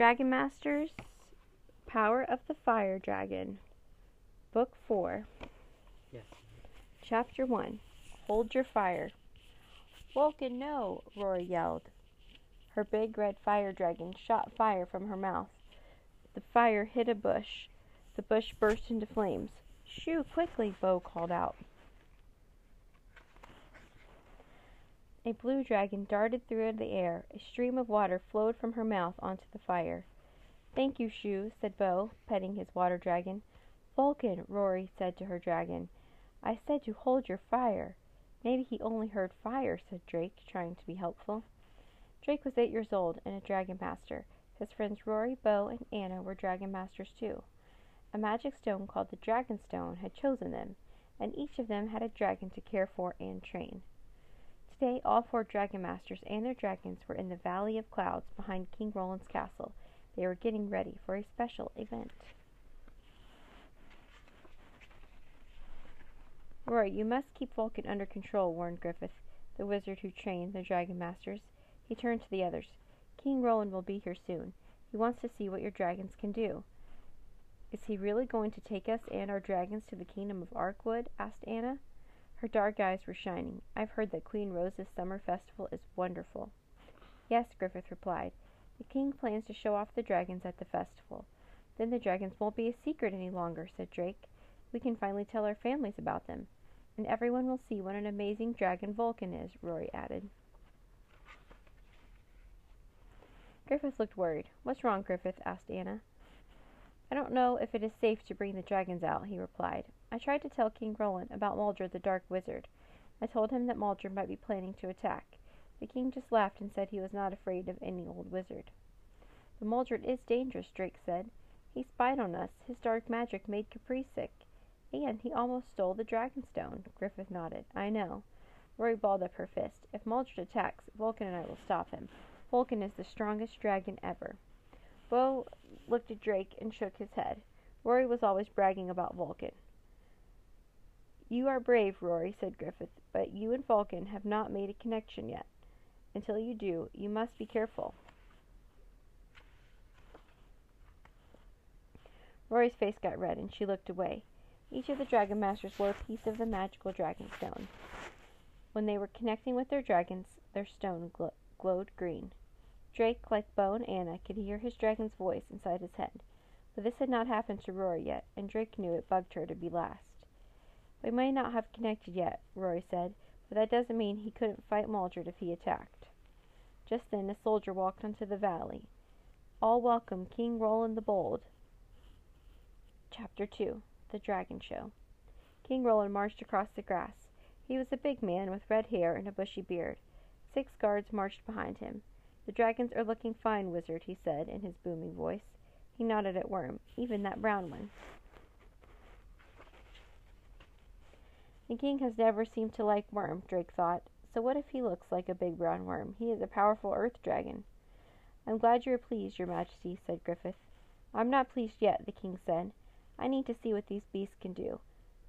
Dragon Masters Power of the Fire Dragon, Book 4, Yes. Chapter 1 Hold Your Fire. Vulcan, no! Rory yelled. Her big red fire dragon shot fire from her mouth. The fire hit a bush. The bush burst into flames. Shu, quickly, Bo called out. A blue dragon darted through the air. A stream of water flowed from her mouth onto the fire. Thank you, Shu," said Bo, petting his water dragon. Vulcan, Rory said to her dragon, I said to hold your fire. Maybe he only heard fire, said Drake, trying to be helpful. Drake was eight years old and a dragon master. His friends Rory, Bo, and Anna were dragon masters too. A magic stone called the Dragon Stone had chosen them, and each of them had a dragon to care for and train. Today, all four dragon masters and their dragons were in the Valley of Clouds behind King Roland's castle. They were getting ready for a special event. Rory, you must keep Vulcan under control, warned Griffith, the wizard who trained the dragon masters. He turned to the others. King Roland will be here soon. He wants to see what your dragons can do. Is he really going to take us and our dragons to the kingdom of Arkwood? asked Anna. Her dark eyes were shining. I've heard that Queen Rose's summer festival is wonderful. Yes, Griffith replied. The king plans to show off the dragons at the festival. Then the dragons won't be a secret any longer, said Drake. We can finally tell our families about them. And everyone will see what an amazing dragon Vulcan is, Rory added. Griffith looked worried. What's wrong, Griffith? asked Anna. I don't know if it is safe to bring the dragons out, he replied. I tried to tell King Roland about Maldred the Dark Wizard. I told him that Maldred might be planning to attack. The king just laughed and said he was not afraid of any old wizard. But Maldred is dangerous, Drake said. He spied on us. His dark magic made Kepri sick. And he almost stole the dragon stone. Griffith nodded. I know. Rory balled up her fist. If Maldred attacks, Vulcan and I will stop him. Vulcan is the strongest dragon ever. Bo looked at Drake and shook his head. Rory was always bragging about Vulcan. You are brave, Rory, said Griffith, but you and Vulcan have not made a connection yet. Until you do, you must be careful. Rory's face got red and she looked away. Each of the Dragon Masters wore a piece of the magical dragon stone. When they were connecting with their dragons, their stone gl- glowed green. Drake, like Bo and Anna, could hear his dragon's voice inside his head. But this had not happened to Rory yet, and Drake knew it bugged her to be last. We may not have connected yet, Rory said, but that doesn't mean he couldn't fight Maldred if he attacked. Just then a soldier walked onto the valley. All welcome King Roland the Bold. Chapter 2 The Dragon Show. King Roland marched across the grass. He was a big man with red hair and a bushy beard. Six guards marched behind him. The dragons are looking fine, wizard, he said in his booming voice. He nodded at Worm, even that brown one. The king has never seemed to like Worm, Drake thought. So what if he looks like a big brown worm? He is a powerful earth dragon. I'm glad you are pleased, your majesty, said Griffith. I'm not pleased yet, the king said. I need to see what these beasts can do.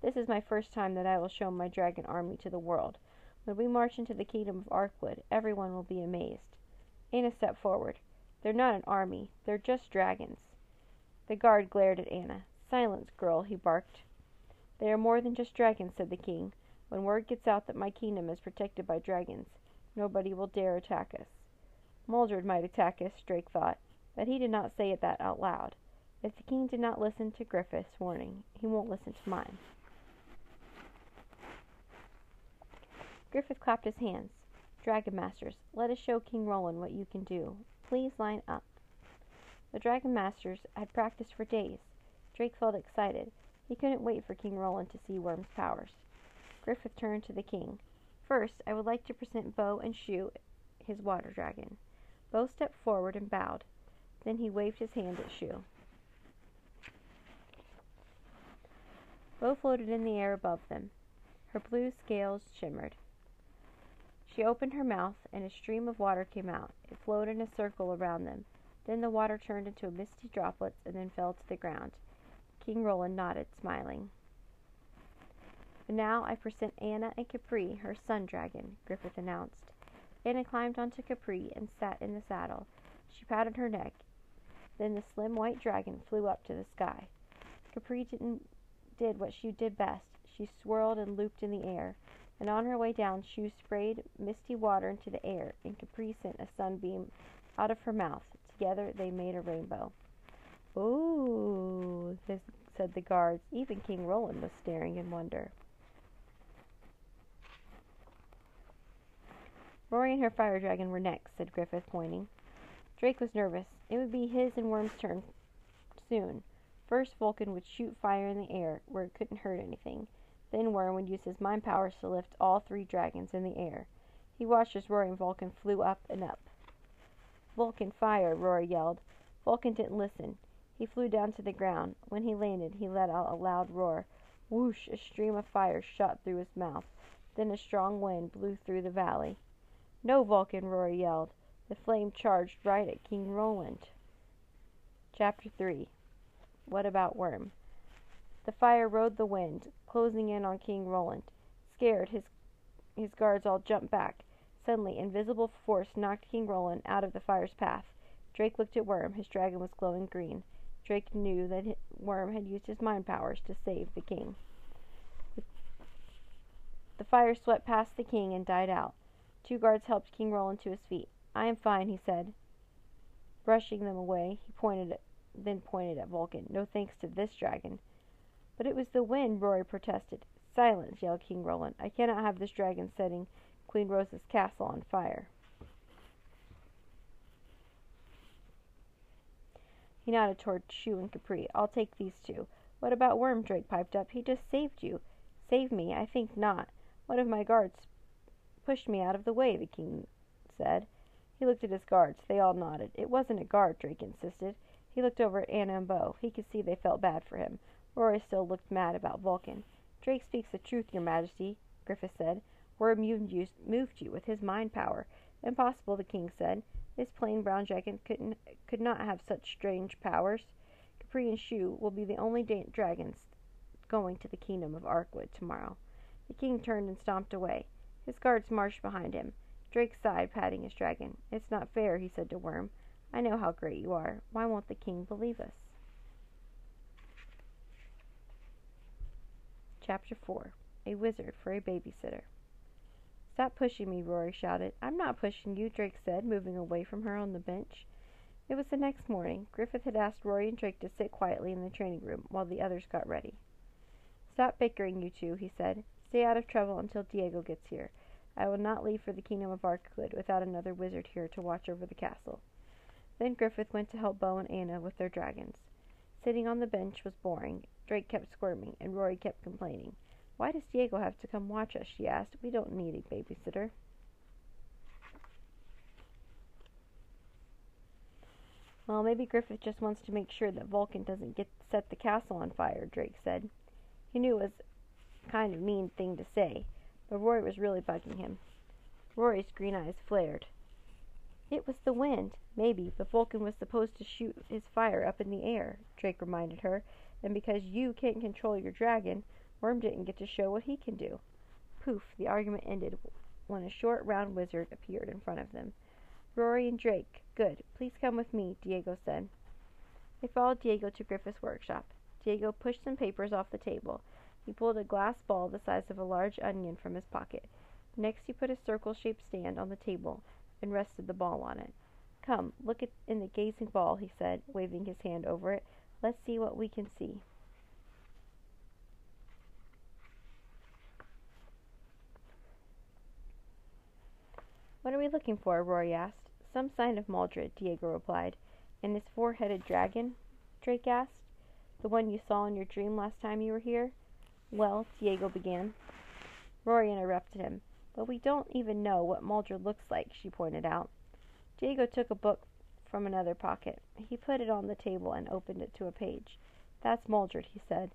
This is my first time that I will show my dragon army to the world. When we march into the kingdom of Arkwood, everyone will be amazed. Anna stepped forward. They're not an army. They're just dragons. The guard glared at Anna. Silence, girl, he barked. They are more than just dragons, said the king. When word gets out that my kingdom is protected by dragons, nobody will dare attack us. Muldred might attack us, Drake thought, but he did not say it that out loud. If the king did not listen to Griffith's warning, he won't listen to mine. Griffith clapped his hands. Dragon Masters, let us show King Roland what you can do. Please line up. The Dragon Masters had practiced for days. Drake felt excited. He couldn't wait for King Roland to see Worm's powers. Griffith turned to the king. First, I would like to present Bo and Shu, his water dragon. Bo stepped forward and bowed. Then he waved his hand at Shu. Bo floated in the air above them. Her blue scales shimmered. She opened her mouth, and a stream of water came out. It flowed in a circle around them. Then the water turned into misty droplets and then fell to the ground. King Roland nodded, smiling. And now I present Anna and Kepri, her sun dragon, Griffith announced. Anna climbed onto Kepri and sat in the saddle. She patted her neck. Then the slim white dragon flew up to the sky. Kepri didn't, did what she did best. She swirled and looped in the air, and on her way down Shu sprayed misty water into the air, and Kepri sent a sunbeam out of her mouth. Together they made a rainbow. Ooh, said the guards. Even King Roland was staring in wonder. Rory and her fire dragon were next, said Griffith, pointing. Drake was nervous. It would be his and Worm's turn soon. First, Vulcan would shoot fire in the air, where it couldn't hurt anything. Then Worm would use his mind powers to lift all three dragons in the air. He watched as Rory and Vulcan flew up and up. Vulcan, fire! Rory yelled. Vulcan didn't listen. He flew down to the ground. When he landed, he let out a loud roar. Whoosh! A stream of fire shot through his mouth. Then a strong wind blew through the valley. No, Vulcan! Rory yelled. The flame charged right at King Roland. Chapter 3 What About Worm? The fire rode the wind, closing in on King Roland. Scared, his, his guards all jumped back. Suddenly, invisible force knocked King Roland out of the fire's path. Drake looked at Worm. His dragon was glowing green. Drake knew that Worm had used his mind powers to save the king. The fire swept past the king and died out. Two guards helped King Roland to his feet. I am fine, he said. Brushing them away, he pointed at, then pointed at Vulcan. No thanks to this dragon. But it was the wind, Rory protested. Silence, yelled King Roland. I cannot have this dragon setting Queen Rose's castle on fire. He nodded toward Shu and Kepri. I'll take these two. What about Worm? Drake piped up. He just saved you. Save me? I think not. One of my guards pushed me out of the way, the king said. He looked at his guards. They all nodded. It wasn't a guard, Drake insisted. He looked over at Anna and Bo. He could see they felt bad for him. Rory still looked mad about Vulcan. Drake speaks the truth, your majesty, Griffith said. Worm moved you with his mind power. Impossible, the king said. This plain brown dragon couldn't, could not have such strange powers. Kepri and Shu will be the only dragons going to the kingdom of Arkwood tomorrow. The king turned and stomped away. His guards marched behind him. Drake sighed, patting his dragon. It's not fair, he said to Worm. I know how great you are. Why won't the king believe us? Chapter 4 A Wizard for a Babysitter. Stop pushing me, Rory shouted. I'm not pushing you, Drake said, moving away from her on the bench. It was the next morning. Griffith had asked Rory and Drake to sit quietly in the training room while the others got ready. Stop bickering, you two, he said. Stay out of trouble until Diego gets here. I will not leave for the kingdom of Arkwood without another wizard here to watch over the castle. Then Griffith went to help Bo and Anna with their dragons. Sitting on the bench was boring. Drake kept squirming, and Rory kept complaining. Why does Diego have to come watch us? she asked. We don't need a babysitter. Well, maybe Griffith just wants to make sure that Vulcan doesn't get set the castle on fire, Drake said. He knew it was a kind of mean thing to say, but Rory was really bugging him. Rory's green eyes flared. It was the wind, maybe, but Vulcan was supposed to shoot his fire up in the air, Drake reminded her, and because you can't control your dragon, Worm didn't get to show what he can do. Poof, the argument ended when a short, round wizard appeared in front of them. Rory and Drake, good. Please come with me, Diego said. They followed Diego to Griffith's workshop. Diego pushed some papers off the table. He pulled a glass ball the size of a large onion from his pocket. Next he put a circle-shaped stand on the table and rested the ball on it. Come, look at in the gazing ball, he said, waving his hand over it. Let's see what we can see. What are we looking for? Rory asked. Some sign of Maldred, Diego replied. And this four-headed dragon? Drake asked. The one you saw in your dream last time you were here? Well, Diego began. Rory interrupted him. But we don't even know what Maldred looks like, she pointed out. Diego took a book from another pocket. He put it on the table and opened it to a page. That's Maldred, he said.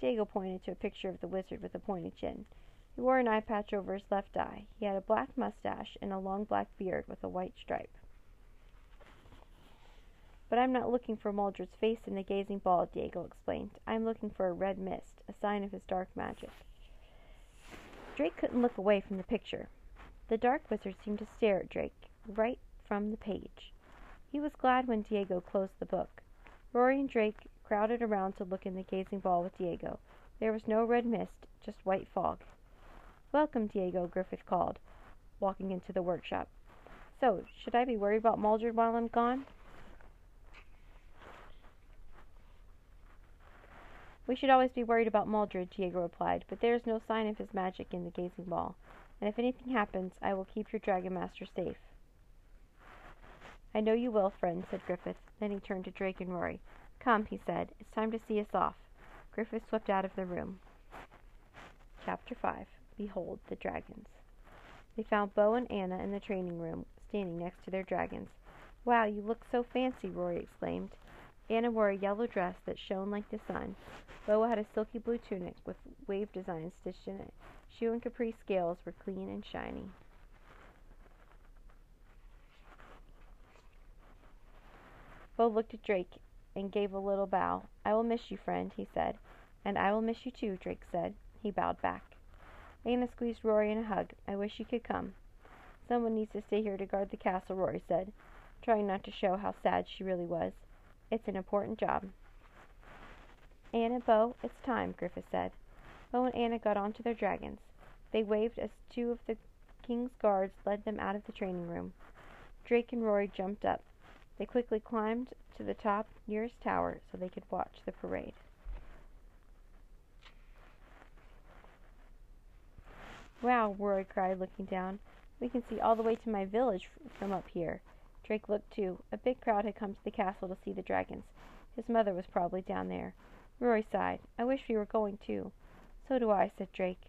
Diego pointed to a picture of the wizard with a pointed chin. He wore an eye patch over his left eye. He had a black mustache and a long black beard with a white stripe. But I'm not looking for Maldred's face in the gazing ball, Diego explained. I'm looking for a red mist, a sign of his dark magic. Drake couldn't look away from the picture. The dark wizard seemed to stare at Drake right from the page. He was glad when Diego closed the book. Rory and Drake crowded around to look in the gazing ball with Diego. There was no red mist, just white fog. Welcome, Diego, Griffith called, walking into the workshop. So, should I be worried about Maldred while I'm gone? We should always be worried about Maldred, Diego replied, but there is no sign of his magic in the gazing ball, and if anything happens, I will keep your Dragon Master safe. I know you will, friend, said Griffith. Then he turned to Drake and Rory. Come, he said, it's time to see us off. Griffith swept out of the room. Chapter 5 Behold the Dragons. They found Bo and Anna in the training room, standing next to their dragons. Wow, you look so fancy, Rory exclaimed. Anna wore a yellow dress that shone like the sun. Bo had a silky blue tunic with wave designs stitched in it. Shu and Kepri scales were clean and shiny. Bo looked at Drake and gave a little bow. I will miss you, friend, he said. And I will miss you too, Drake said. He bowed back. Anna squeezed Rory in a hug. I wish you could come. Someone needs to stay here to guard the castle, Rory said, trying not to show how sad she really was. It's an important job. Anna, Bo, it's time, Griffith said. Bo and Anna got onto their dragons. They waved as two of the king's guards led them out of the training room. Drake and Rory jumped up. They quickly climbed to the top nearest tower so they could watch the parade. Wow, Rory cried, looking down. We can see all the way to my village from up here. Drake looked too. A big crowd had come to the castle to see the dragons. His mother was probably down there. Rory sighed. I wish we were going too. So do I, said Drake.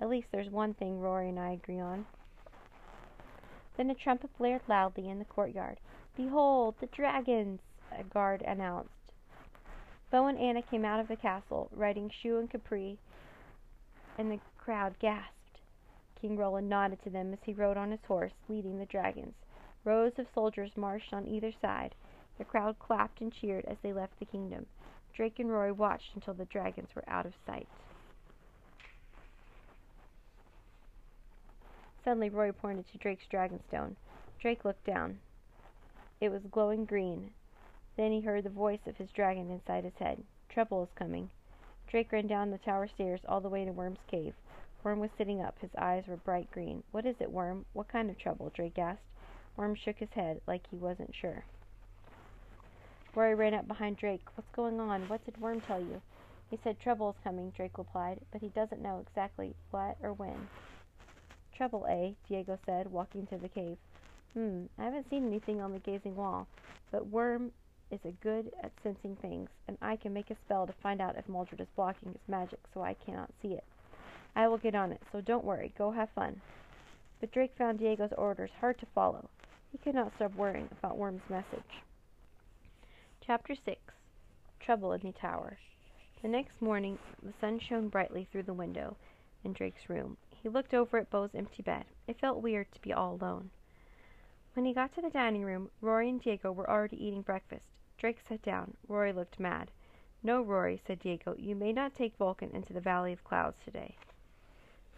At least there's one thing Rory and I agree on. Then a trumpet blared loudly in the courtyard. Behold, the dragons! a guard announced. Bo and Anna came out of the castle, riding Shu and Kepri, and the crowd gasped. King Roland nodded to them as he rode on his horse, leading the dragons. Rows of soldiers marched on either side. The crowd clapped and cheered as they left the kingdom. Drake and Rory watched until the dragons were out of sight. Suddenly, Rory pointed to Drake's dragonstone. Drake looked down. It was glowing green. Then he heard the voice of his dragon inside his head. Trouble is coming. Drake ran down the tower stairs all the way to Worm's cave. Worm was sitting up. His eyes were bright green. What is it, Worm? What kind of trouble? Drake asked. Worm shook his head like he wasn't sure. Rory ran up behind Drake. What's going on? What did Worm tell you? He said trouble is coming, Drake replied, but he doesn't know exactly what or when. Trouble, eh? Diego said, walking to the cave. Hmm, I haven't seen anything on the gazing wall, but Worm is a good at sensing things, and I can make a spell to find out if Maldred is blocking his magic so I cannot see it. I will get on it, so don't worry. Go have fun. But Drake found Diego's orders hard to follow. He could not stop worrying about Worm's message. Chapter 6 Trouble in the Tower. The next morning, the sun shone brightly through the window in Drake's room. He looked over at Bo's empty bed. It felt weird to be all alone. When he got to the dining room, Rory and Diego were already eating breakfast. Drake sat down. Rory looked mad. No, Rory, said Diego, you may not take Vulcan into the Valley of Clouds today.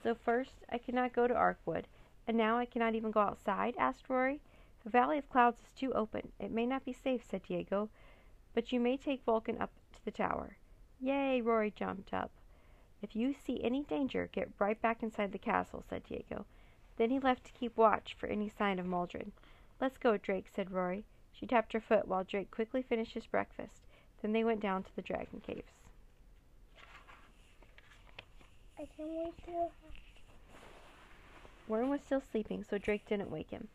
So first I cannot go to Arkwood, and now I cannot even go outside? asked Rory. The Valley of Clouds is too open. It may not be safe, said Diego, but you may take Vulcan up to the tower. Yay! Rory jumped up. If you see any danger, get right back inside the castle, said Diego. Then he left to keep watch for any sign of Maldred. Let's go, Drake, said Rory. She tapped her foot while Drake quickly finished his breakfast. Then they went down to the dragon caves. I can't. Worm was still sleeping, so Drake didn't wake him.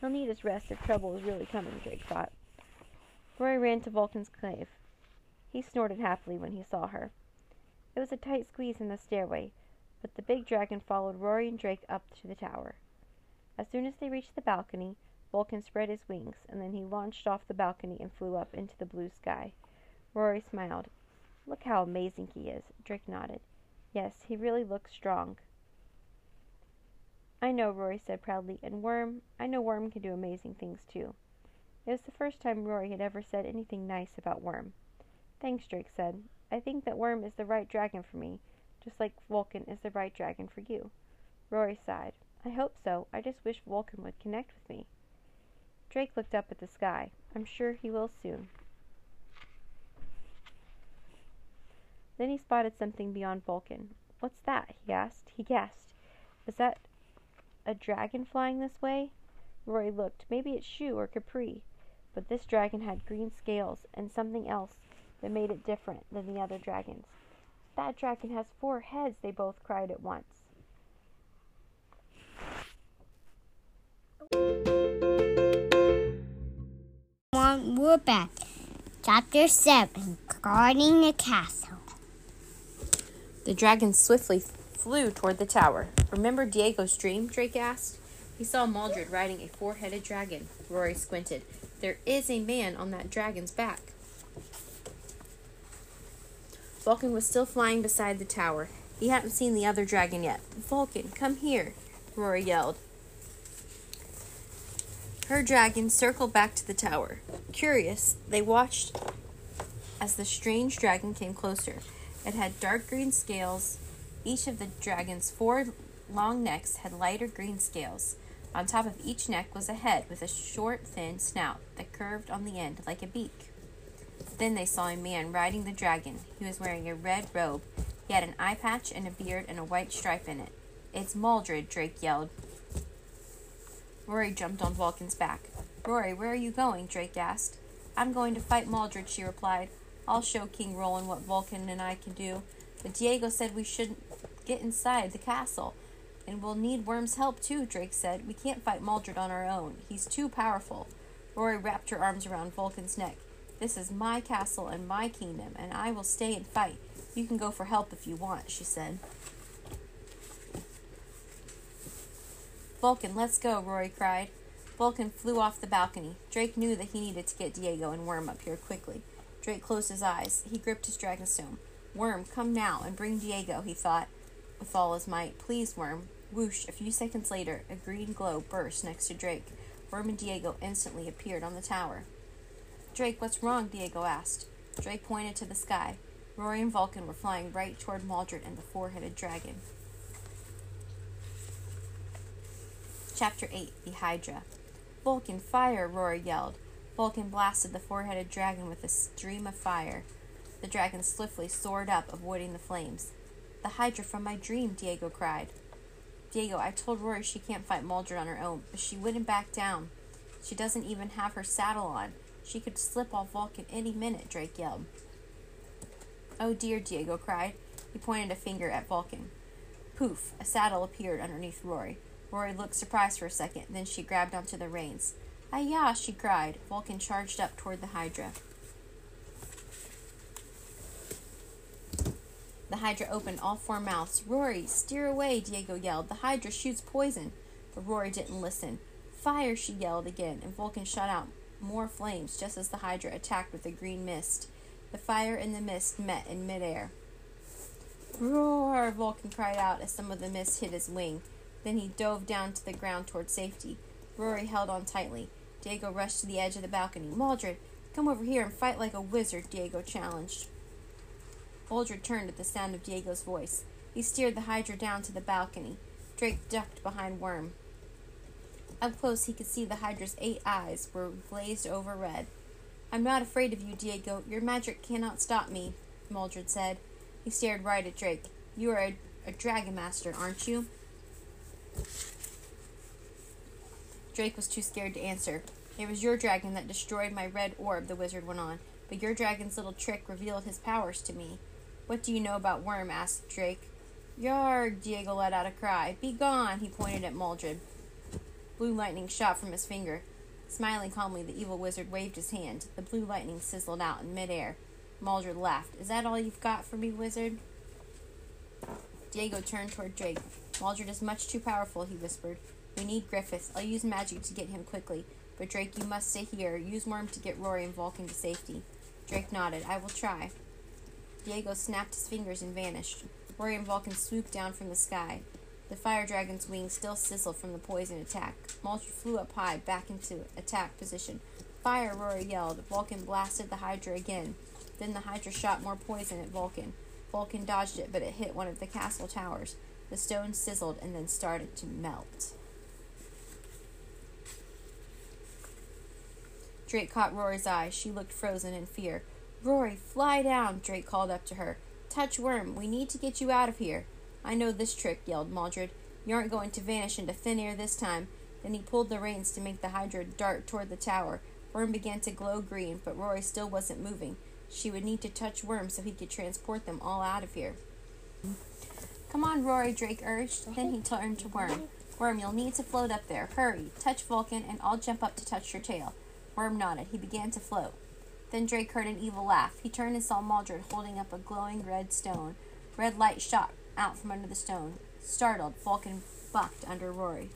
He'll need his rest if trouble is really coming, Drake thought. Rory ran to Vulcan's cave. He snorted happily when he saw her. It was a tight squeeze in the stairway, but the big dragon followed Rory and Drake up to the tower. As soon as they reached the balcony, Vulcan spread his wings, and then he launched off the balcony and flew up into the blue sky. Rory smiled. Look how amazing he is, Drake nodded. Yes, he really looks strong. I know, Rory said proudly, and Worm, I know Worm can do amazing things too. It was the first time Rory had ever said anything nice about Worm. Thanks, Drake said. I think that Worm is the right dragon for me, just like Vulcan is the right dragon for you. Rory sighed. I hope so. I just wish Vulcan would connect with me. Drake looked up at the sky. I'm sure he will soon. Then he spotted something beyond Vulcan. What's that? he asked. He gasped. Is that a dragon flying this way? Rory looked. Maybe it's Shu or Kepri. But this dragon had green scales and something else that made it different than the other dragons. That dragon has four heads, they both cried at once. We're back. Chapter 7 Guarding the Castle. The dragon swiftly flew toward the tower. Remember Diego's dream? Drake asked. He saw Maldred riding a four headed dragon. Rory squinted. There is a man on that dragon's back. Vulcan was still flying beside the tower. He hadn't seen the other dragon yet. Vulcan, come here, Rory yelled. Her dragon circled back to the tower. Curious, they watched as the strange dragon came closer. It had dark green scales. Each of the dragon's four long necks had lighter green scales. On top of each neck was a head with a short, thin snout that curved on the end like a beak. Then they saw a man riding the dragon. He was wearing a red robe. He had an eye patch and a beard and a white stripe in it. It's Maldred, Drake yelled. Rory jumped on Vulcan's back. Rory, where are you going? Drake asked. I'm going to fight Maldred, she replied. I'll show King Roland what Vulcan and I can do. But Diego said we shouldn't get inside the castle. And we'll need Worm's help too, Drake said. We can't fight Maldred on our own. He's too powerful. Rory wrapped her arms around Vulcan's neck. This is my castle and my kingdom, and I will stay and fight. You can go for help if you want, she said. Vulcan, let's go, Rory cried. Vulcan flew off the balcony. Drake knew that he needed to get Diego and Worm up here quickly. Drake closed his eyes. He gripped his dragonstone. Worm, come now and bring Diego, he thought with all his might. Please, Worm. Whoosh, a few seconds later, a green glow burst next to Drake. Worm and Diego instantly appeared on the tower. Drake, what's wrong? Diego asked. Drake pointed to the sky. Rory and Vulcan were flying right toward Maldred and the four headed dragon. Chapter 8 The Hydra. Vulcan, fire! Rory yelled. Vulcan blasted the four headed dragon with a stream of fire. The dragon swiftly soared up, avoiding the flames. The Hydra from my dream, Diego cried. Diego, I told Rory she can't fight Maldred on her own, but she wouldn't back down. She doesn't even have her saddle on. She could slip off Vulcan any minute, Drake yelled. Oh dear, Diego cried. He pointed a finger at Vulcan. Poof, a saddle appeared underneath Rory. Rory looked surprised for a second, then she grabbed onto the reins. Ayah, she cried. Vulcan charged up toward the Hydra. The Hydra opened all four mouths. Rory, steer away, Diego yelled. The Hydra shoots poison. But Rory didn't listen. Fire, she yelled again, and Vulcan shot out more flames just as the Hydra attacked with a green mist. The fire and the mist met in midair. Roar! Vulcan cried out as some of the mist hit his wing. Then he dove down to the ground toward safety. Rory held on tightly. Diego rushed to the edge of the balcony. Maldred, come over here and fight like a wizard, Diego challenged. Maldred turned at the sound of Diego's voice. He steered the Hydra down to the balcony. Drake ducked behind Worm. Up close, he could see the Hydra's eight eyes were glazed over red. I'm not afraid of you, Diego. Your magic cannot stop me, Maldred said. He stared right at Drake. You are a, a dragon master, aren't you? Drake was too scared to answer. It was your dragon that destroyed my red orb, the wizard went on, but your dragon's little trick revealed his powers to me. What do you know about Worm? asked Drake. Yarg! Diego let out a cry. Be gone! He pointed at Maldred. Blue lightning shot from his finger. Smiling calmly, the evil wizard waved his hand. The blue lightning sizzled out in midair. Maldred laughed. Is that all you've got for me, wizard? Diego turned toward Drake. Maldred is much too powerful, he whispered. We need Griffith. I'll use magic to get him quickly. But Drake, you must stay here. Use Worm to get Rory and Vulcan to safety. Drake nodded. I will try. Diego snapped his fingers and vanished. Rory and Vulcan swooped down from the sky. The fire dragon's wings still sizzled from the poison attack. Maldred flew up high, back into attack position. Fire! Rory yelled. Vulcan blasted the Hydra again. Then the Hydra shot more poison at Vulcan. Vulcan dodged it, but it hit one of the castle towers. The stone sizzled and then started to melt. Drake caught Rory's eye. She looked frozen in fear. Rory, fly down, Drake called up to her. touch Worm. We need to get you out of here. I know this trick, yelled Maldred. You aren't going to vanish into thin air this time. Then he pulled the reins to make the Hydra dart toward the tower. Worm began to glow green, but Rory still wasn't moving. She would need to touch Worm so he could transport them all out of here. Come on, Rory, Drake urged. Then he turned to Worm. Worm, you'll need to float up there. Hurry. Touch Vulcan, and I'll jump up to touch your tail. Worm nodded. He began to float. Then Drake heard an evil laugh. He turned and saw Maldred holding up a glowing red stone. Red light shot out from under the stone. Startled, Vulcan bucked under Rory.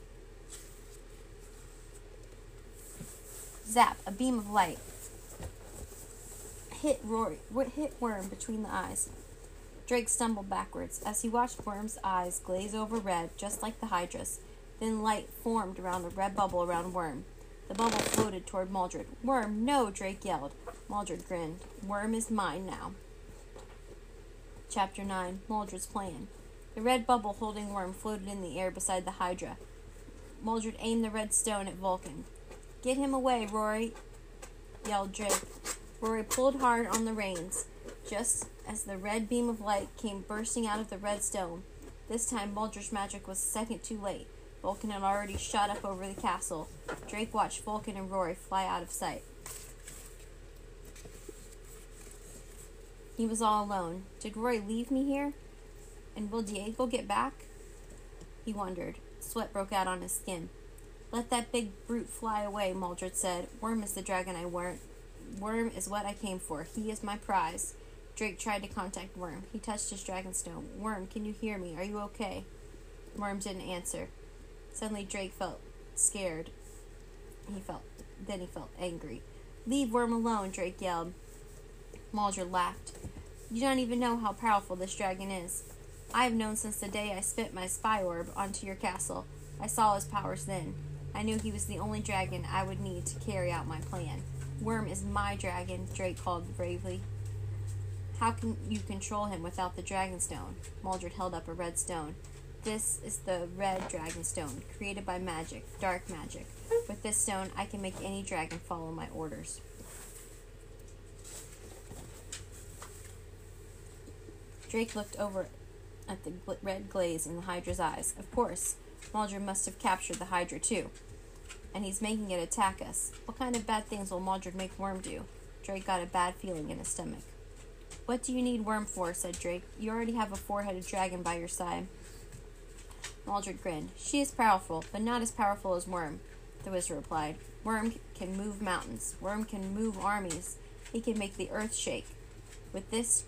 Zap! A beam of light hit Rory, What hit Worm between the eyes. Drake stumbled backwards as he watched Worm's eyes glaze over red, just like the Hydra's. Then light formed around a red bubble around Worm. The bubble floated toward Maldred. Worm, no! Drake yelled. Maldred grinned. Worm is mine now. Chapter 9 Maldred's Plan. The red bubble holding Worm floated in the air beside the Hydra. Maldred aimed the red stone at Vulcan. Get him away, Rory, yelled Drake. Rory pulled hard on the reins, just as the red beam of light came bursting out of the red stone. This time, Maldred's magic was a second too late. Vulcan had already shot up over the castle. Drake watched Vulcan and Rory fly out of sight. He was all alone. Did Rory leave me here? And will Diego get back? He wondered. Sweat broke out on his skin. Let that big brute fly away, Maldred said. Worm is the dragon I weren't. Worm is what I came for. He is my prize. Drake tried to contact Worm. He touched his dragonstone. Worm, can you hear me? Are you okay? Worm didn't answer. Suddenly Drake felt scared. He felt then he felt angry. Leave Worm alone, Drake yelled. Maldred laughed. You don't even know how powerful this dragon is. I have known since the day I spit my spy orb onto your castle. I saw his powers then. I knew he was the only dragon I would need to carry out my plan. Worm is my dragon, Drake called bravely. How can you control him without the dragon stone? Maldred held up a red stone. This is the red dragon stone, created by magic, dark magic. With this stone, I can make any dragon follow my orders. Drake looked over at the gl- red glaze in the Hydra's eyes. Of course, Maldred must have captured the Hydra too. And he's making it attack us. What kind of bad things will Maldred make Worm do? Drake got a bad feeling in his stomach. What do you need Worm for? said Drake. You already have a four headed dragon by your side. Maldred grinned. She is powerful, but not as powerful as Worm, the wizard replied. Worm can move mountains. Worm can move armies. He can make the earth shake. With this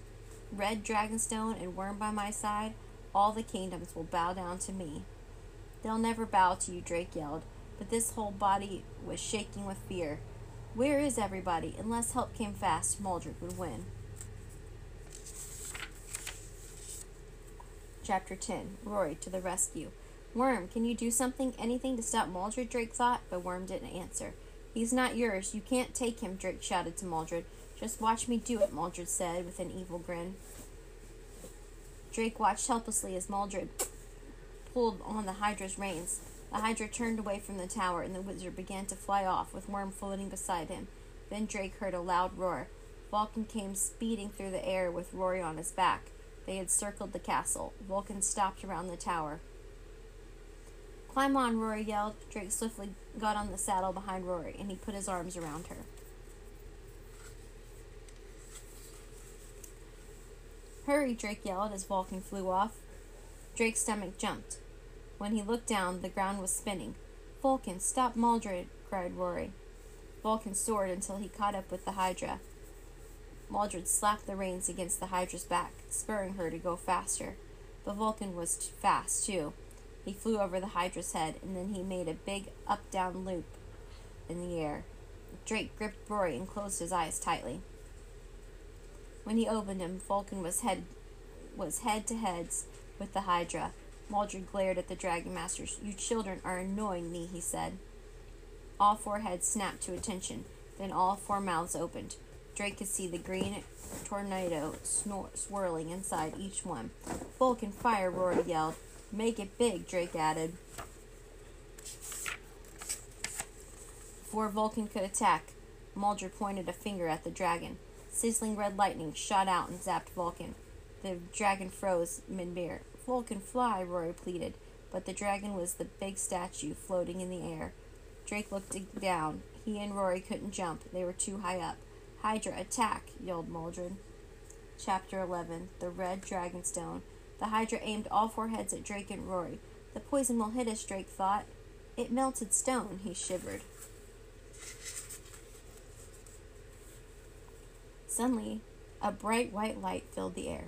red dragonstone and Worm by my side, all the kingdoms will bow down to me. They'll never bow to you, Drake yelled, but this whole body was shaking with fear. Where is everybody? Unless help came fast, Maldred would win. Chapter 10 Rory to the rescue. Worm, can you do something, anything to stop Maldred? Drake thought, but Worm didn't answer. He's not yours. You can't take him, Drake shouted to Maldred. Just watch me do it, Maldred said with an evil grin. Drake watched helplessly as Maldred pulled on the Hydra's reins. The Hydra turned away from the tower, and the wizard began to fly off, with Worm floating beside him. Then Drake heard a loud roar. Vulcan came speeding through the air with Rory on his back. They had circled the castle. Vulcan stopped around the tower. Climb on, Rory yelled. Drake swiftly got on the saddle behind Rory, and he put his arms around her. Hurry, Drake yelled as Vulcan flew off. Drake's stomach jumped. When he looked down, the ground was spinning. Vulcan, stop Maldred, cried Rory. Vulcan soared until he caught up with the Hydra. Maldred slapped the reins against the Hydra's back, spurring her to go faster. The Vulcan was t- fast, too. He flew over the Hydra's head, and then he made a big up down loop in the air. Drake gripped Rory and closed his eyes tightly. When he opened them, Vulcan was head was head to heads with the Hydra. Maldred glared at the Dragon Masters. You children are annoying me, he said. All four heads snapped to attention. Then all four mouths opened. Drake could see the green tornado snor- swirling inside each one. Vulcan fire, Rory yelled. Make it big, Drake added. Before Vulcan could attack, Maldred pointed a finger at the dragon. Sizzling red lightning shot out and zapped Vulcan. The dragon froze mid-air. Vulcan, fly, Rory pleaded, but the dragon was the big statue floating in the air. Drake looked down. He and Rory couldn't jump. They were too high up. Hydra, attack! yelled Maldred. Chapter 11 The Red Dragonstone. The Hydra aimed all four heads at Drake and Rory. The poison will hit us, Drake thought. It melted stone, he shivered. Suddenly, a bright white light filled the air.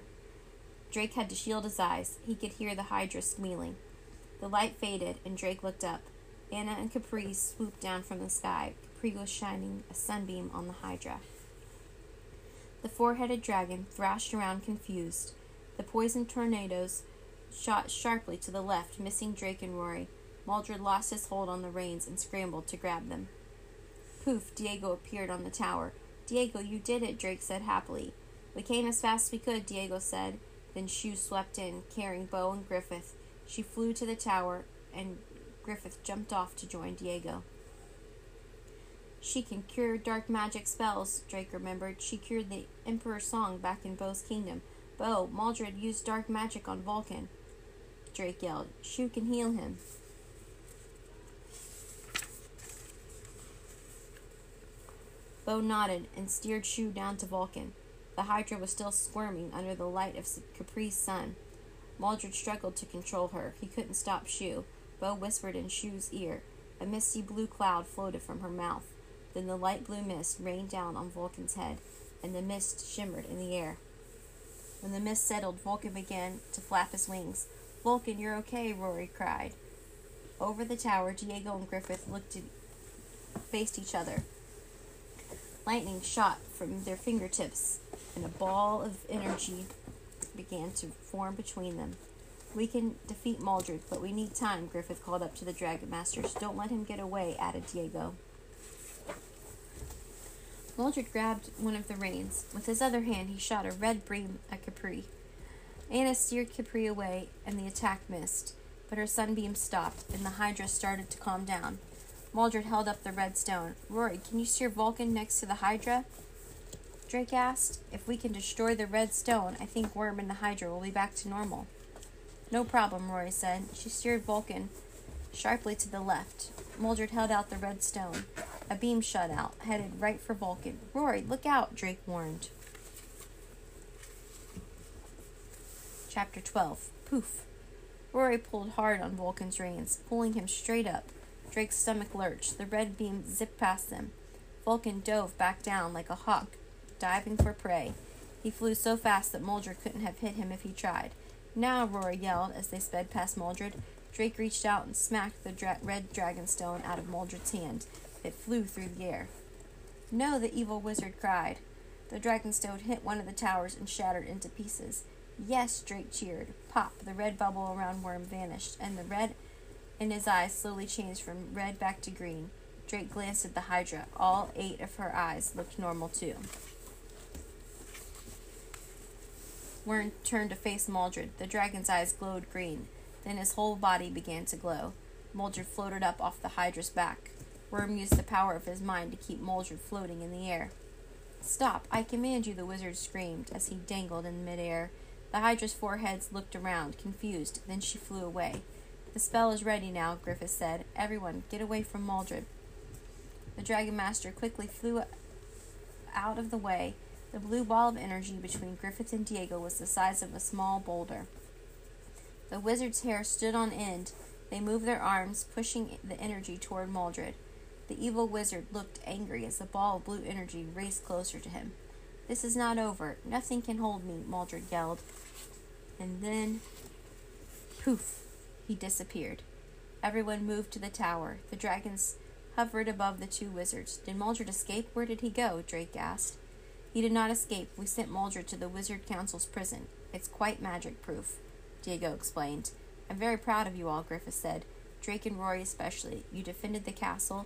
Drake had to shield his eyes. He could hear the Hydra squealing. The light faded, and Drake looked up. Anna and Kepri swooped down from the sky. Kepri was shining a sunbeam on the Hydra. The four headed dragon thrashed around confused. The poison tornadoes shot sharply to the left, missing Drake and Rory. Maldred lost his hold on the reins and scrambled to grab them. Poof, Diego appeared on the tower. Diego, you did it, Drake said happily. We came as fast as we could, Diego said. Then Shu swept in, carrying Bo and Griffith. She flew to the tower, and Griffith jumped off to join Diego. She can cure dark magic spells, Drake remembered. She cured the Emperor's Song back in Bo's kingdom. Bo, Maldred used dark magic on Vulcan. Drake yelled. Shu can heal him. Bo nodded and steered Shu down to Vulcan. The Hydra was still squirming under the light of Kepri's sun. Maldred struggled to control her. He couldn't stop Shu. Bo whispered in Shu's ear. A misty blue cloud floated from her mouth. Then the light blue mist rained down on Vulcan's head, and the mist shimmered in the air. When the mist settled, Vulcan began to flap his wings. Vulcan, you're okay, Rory cried. Over the tower, Diego and Griffith looked at, faced each other. Lightning shot from their fingertips, and a ball of energy began to form between them. We can defeat Maldred, but we need time, Griffith called up to the Dragon Masters. Don't let him get away, added Diego. Maldred grabbed one of the reins. With his other hand, he shot a red beam at Kepri. Anna steered Kepri away, and the attack missed, but her sunbeam stopped, and the Hydra started to calm down. Maldred held up the red stone. Rory, can you steer Vulcan next to the Hydra? Drake asked. If we can destroy the red stone, I think Worm and the Hydra will be back to normal. No problem, Rory said. She steered Vulcan sharply to the left. Maldred held out the red stone. A beam shot out, headed right for Vulcan. Rory, look out, Drake warned. Chapter 12 Poof. Rory pulled hard on Vulcan's reins, pulling him straight up. Drake's stomach lurched. The red beam zipped past them. Vulcan dove back down like a hawk, diving for prey. He flew so fast that Maldred couldn't have hit him if he tried. Now, Rory yelled as they sped past Maldred. Drake reached out and smacked the dra- red dragon stone out of Maldred's hand. It flew through the air. No, the evil wizard cried. The dragonstone hit one of the towers and shattered into pieces. Yes, Drake cheered. Pop, the red bubble around Worm vanished, and the red in his eyes slowly changed from red back to green. Drake glanced at the Hydra. All eight of her eyes looked normal too. Worm turned to face Maldred. The dragon's eyes glowed green. Then his whole body began to glow. Maldred floated up off the Hydra's back. Worm used the power of his mind to keep Maldred floating in the air. Stop, I command you, the wizard screamed as he dangled in midair. The Hydra's four heads looked around, confused. Then she flew away. The spell is ready now, Griffith said. Everyone, get away from Maldred. The Dragon Master quickly flew out of the way. The blue ball of energy between Griffith and Diego was the size of a small boulder. The wizard's hair stood on end. They moved their arms, pushing the energy toward Maldred. The evil wizard looked angry as the ball of blue energy raced closer to him. This is not over. Nothing can hold me, Maldred yelled. And then, poof, he disappeared. Everyone moved to the tower. The dragons hovered above the two wizards. Did Maldred escape? Where did he go? Drake asked. He did not escape. We sent Maldred to the Wizard Council's prison. It's quite magic proof, Diego explained. I'm very proud of you all, Griffith said. Drake and Rory especially. You defended the castle.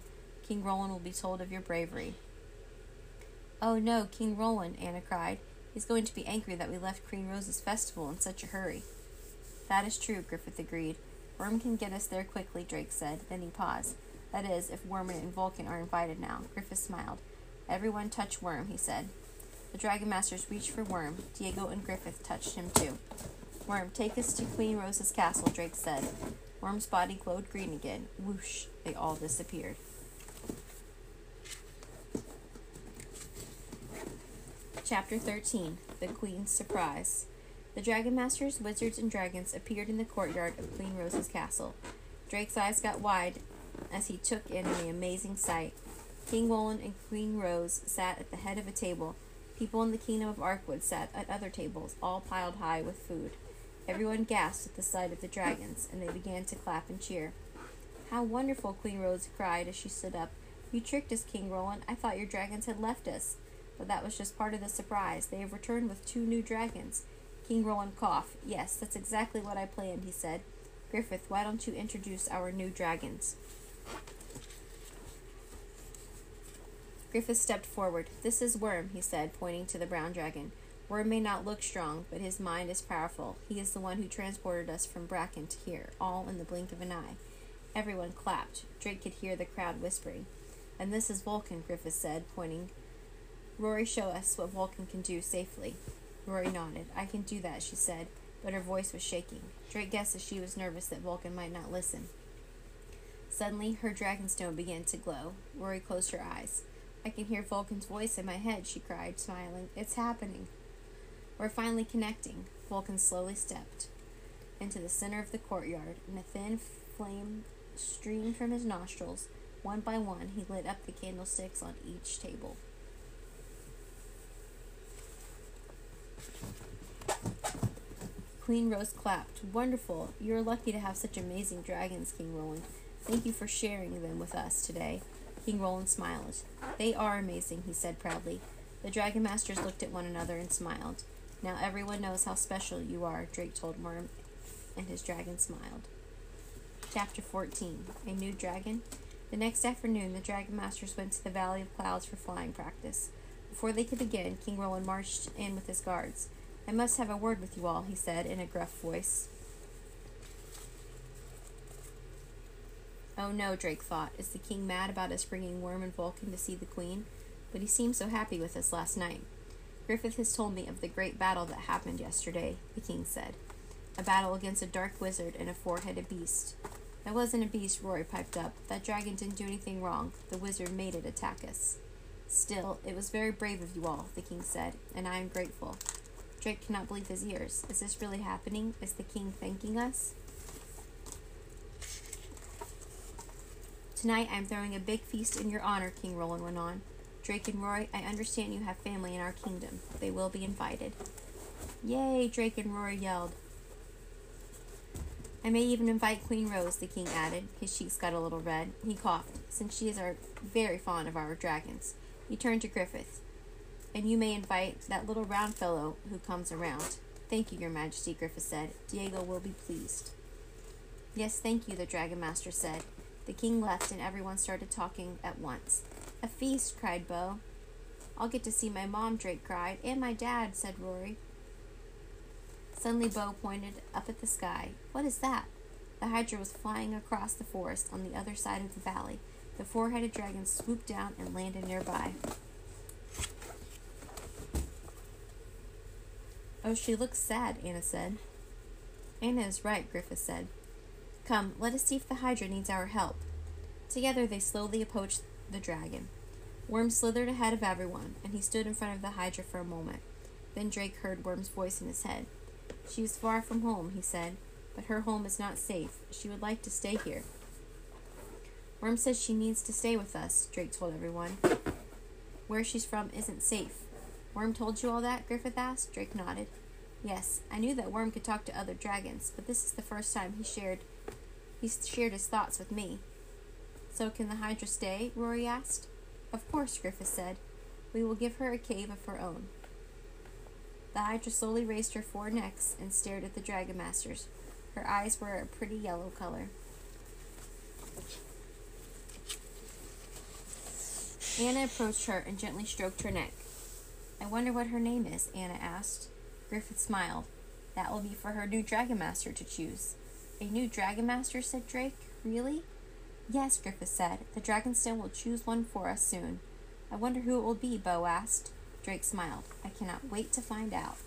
King Roland will be told of your bravery. Oh no, King Roland, Anna cried. He's going to be angry that we left Queen Rose's festival in such a hurry. That is true, Griffith agreed. Worm can get us there quickly, Drake said. Then he paused. That is, if Worm and Vulcan are invited now. Griffith smiled. Everyone touch Worm, he said. The Dragon Masters reached for Worm. Diego and Griffith touched him too. Worm, take us to Queen Rose's castle, Drake said. Worm's body glowed green again. Whoosh, they all disappeared. Chapter 13 The Queen's Surprise. The Dragon Masters, wizards, and dragons appeared in the courtyard of Queen Rose's castle. Drake's eyes got wide as he took in the amazing sight. King Roland and Queen Rose sat at the head of a table. People in the kingdom of Arkwood sat at other tables, all piled high with food. Everyone gasped at the sight of the dragons, and they began to clap and cheer. How wonderful! Queen Rose cried as she stood up. You tricked us, King Roland. I thought your dragons had left us. But that was just part of the surprise. They have returned with two new dragons. King Roland coughed. Yes, that's exactly what I planned, he said. Griffith, why don't you introduce our new dragons? Griffith stepped forward. This is Worm, he said, pointing to the brown dragon. Worm may not look strong, but his mind is powerful. He is the one who transported us from Bracken to here, all in the blink of an eye. Everyone clapped. Drake could hear the crowd whispering. And this is Vulcan, Griffith said, pointing. Rory, show us what Vulcan can do safely. Rory nodded. I can do that, she said, but her voice was shaking. Drake guessed that she was nervous that Vulcan might not listen. Suddenly, her dragonstone began to glow. Rory closed her eyes. I can hear Vulcan's voice in my head, she cried, smiling. It's happening. We're finally connecting. Vulcan slowly stepped into the center of the courtyard, and a thin flame streamed from his nostrils. One by one, he lit up the candlesticks on each table. Queen Rose clapped. Wonderful. You're lucky to have such amazing dragons, King Roland. Thank you for sharing them with us today. King Roland smiled. They are amazing, he said proudly. The Dragon Masters looked at one another and smiled. Now everyone knows how special you are, Drake told Worm, and his dragon smiled. Chapter 14 A New Dragon. The next afternoon, the Dragon Masters went to the Valley of Clouds for flying practice. Before they could begin, King Roland marched in with his guards. I must have a word with you all, he said in a gruff voice. Oh no, Drake thought. Is the king mad about us bringing Worm and Vulcan to see the queen? But he seemed so happy with us last night. Griffith has told me of the great battle that happened yesterday, the king said. A battle against a dark wizard and a four headed beast. That wasn't a beast, Rory piped up. That dragon didn't do anything wrong. The wizard made it attack us. Still, it was very brave of you all, the king said, and I am grateful. Drake cannot believe his ears. Is this really happening? Is the king thanking us? Tonight I am throwing a big feast in your honor, King Roland went on. Drake and Rory, I understand you have family in our kingdom. They will be invited. Yay, Drake and Rory yelled. I may even invite Queen Rose, the king added. His cheeks got a little red. He coughed, since she is our, very fond of our dragons. He turned to Griffith. And you may invite that little round fellow who comes around. Thank you, your majesty, Griffith said. Diego will be pleased. Yes, thank you, the dragon master said. The king left, and everyone started talking at once. A feast, cried Bo. I'll get to see my mom, Drake cried. And my dad, said Rory. Suddenly, Bo pointed up at the sky. What is that? The Hydra was flying across the forest on the other side of the valley. The four headed dragon swooped down and landed nearby. Oh, she looks sad, Anna said. Anna is right, Griffith said. Come, let us see if the Hydra needs our help. Together they slowly approached the dragon. Worm slithered ahead of everyone, and he stood in front of the Hydra for a moment. Then Drake heard Worm's voice in his head. She is far from home, he said, but her home is not safe. She would like to stay here. Worm says she needs to stay with us, Drake told everyone. Where she's from isn't safe. Worm told you all that? Griffith asked. Drake nodded. Yes, I knew that Worm could talk to other dragons, but this is the first time he shared he shared his thoughts with me. So can the Hydra stay? Rory asked. Of course, Griffith said. We will give her a cave of her own. The Hydra slowly raised her four necks and stared at the Dragon Masters. Her eyes were a pretty yellow color. Anna approached her and gently stroked her neck. I wonder what her name is, Anna asked. Griffith smiled. That will be for her new Dragon Master to choose. A new Dragon Master, said Drake. Really? Yes, Griffith said. The Dragonstone will choose one for us soon. I wonder who it will be, Bo asked. Drake smiled. I cannot wait to find out.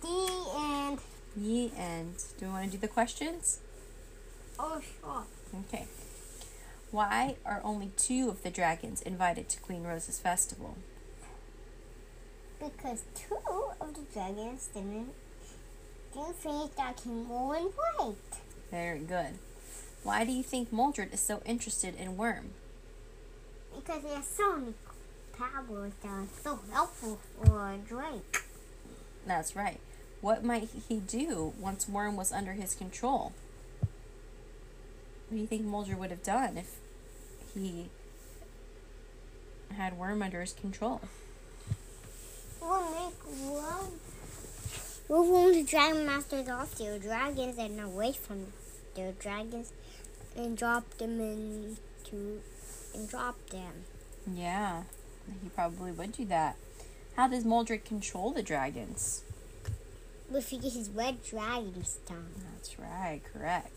The end. The end. Do we want to do the questions? Oh, sure. Okay. Why are only two of the dragons invited to Queen Rose's festival? Because two of the dragons didn't didn't finish that king and white. Very good. Why do you think Maldred is so interested in Worm? Because he has so many powers that are so helpful for Drake. That's right. What might he do once Worm was under his control? What do you think Maldred would have done if he had Worm under his control? We'll make one. We'll warn the dragon masters off their dragons and away from their dragons and drop them into and drop them. Yeah, he probably would do that. How does Maldred control the dragons? With his red dragon stone. That's right, correct.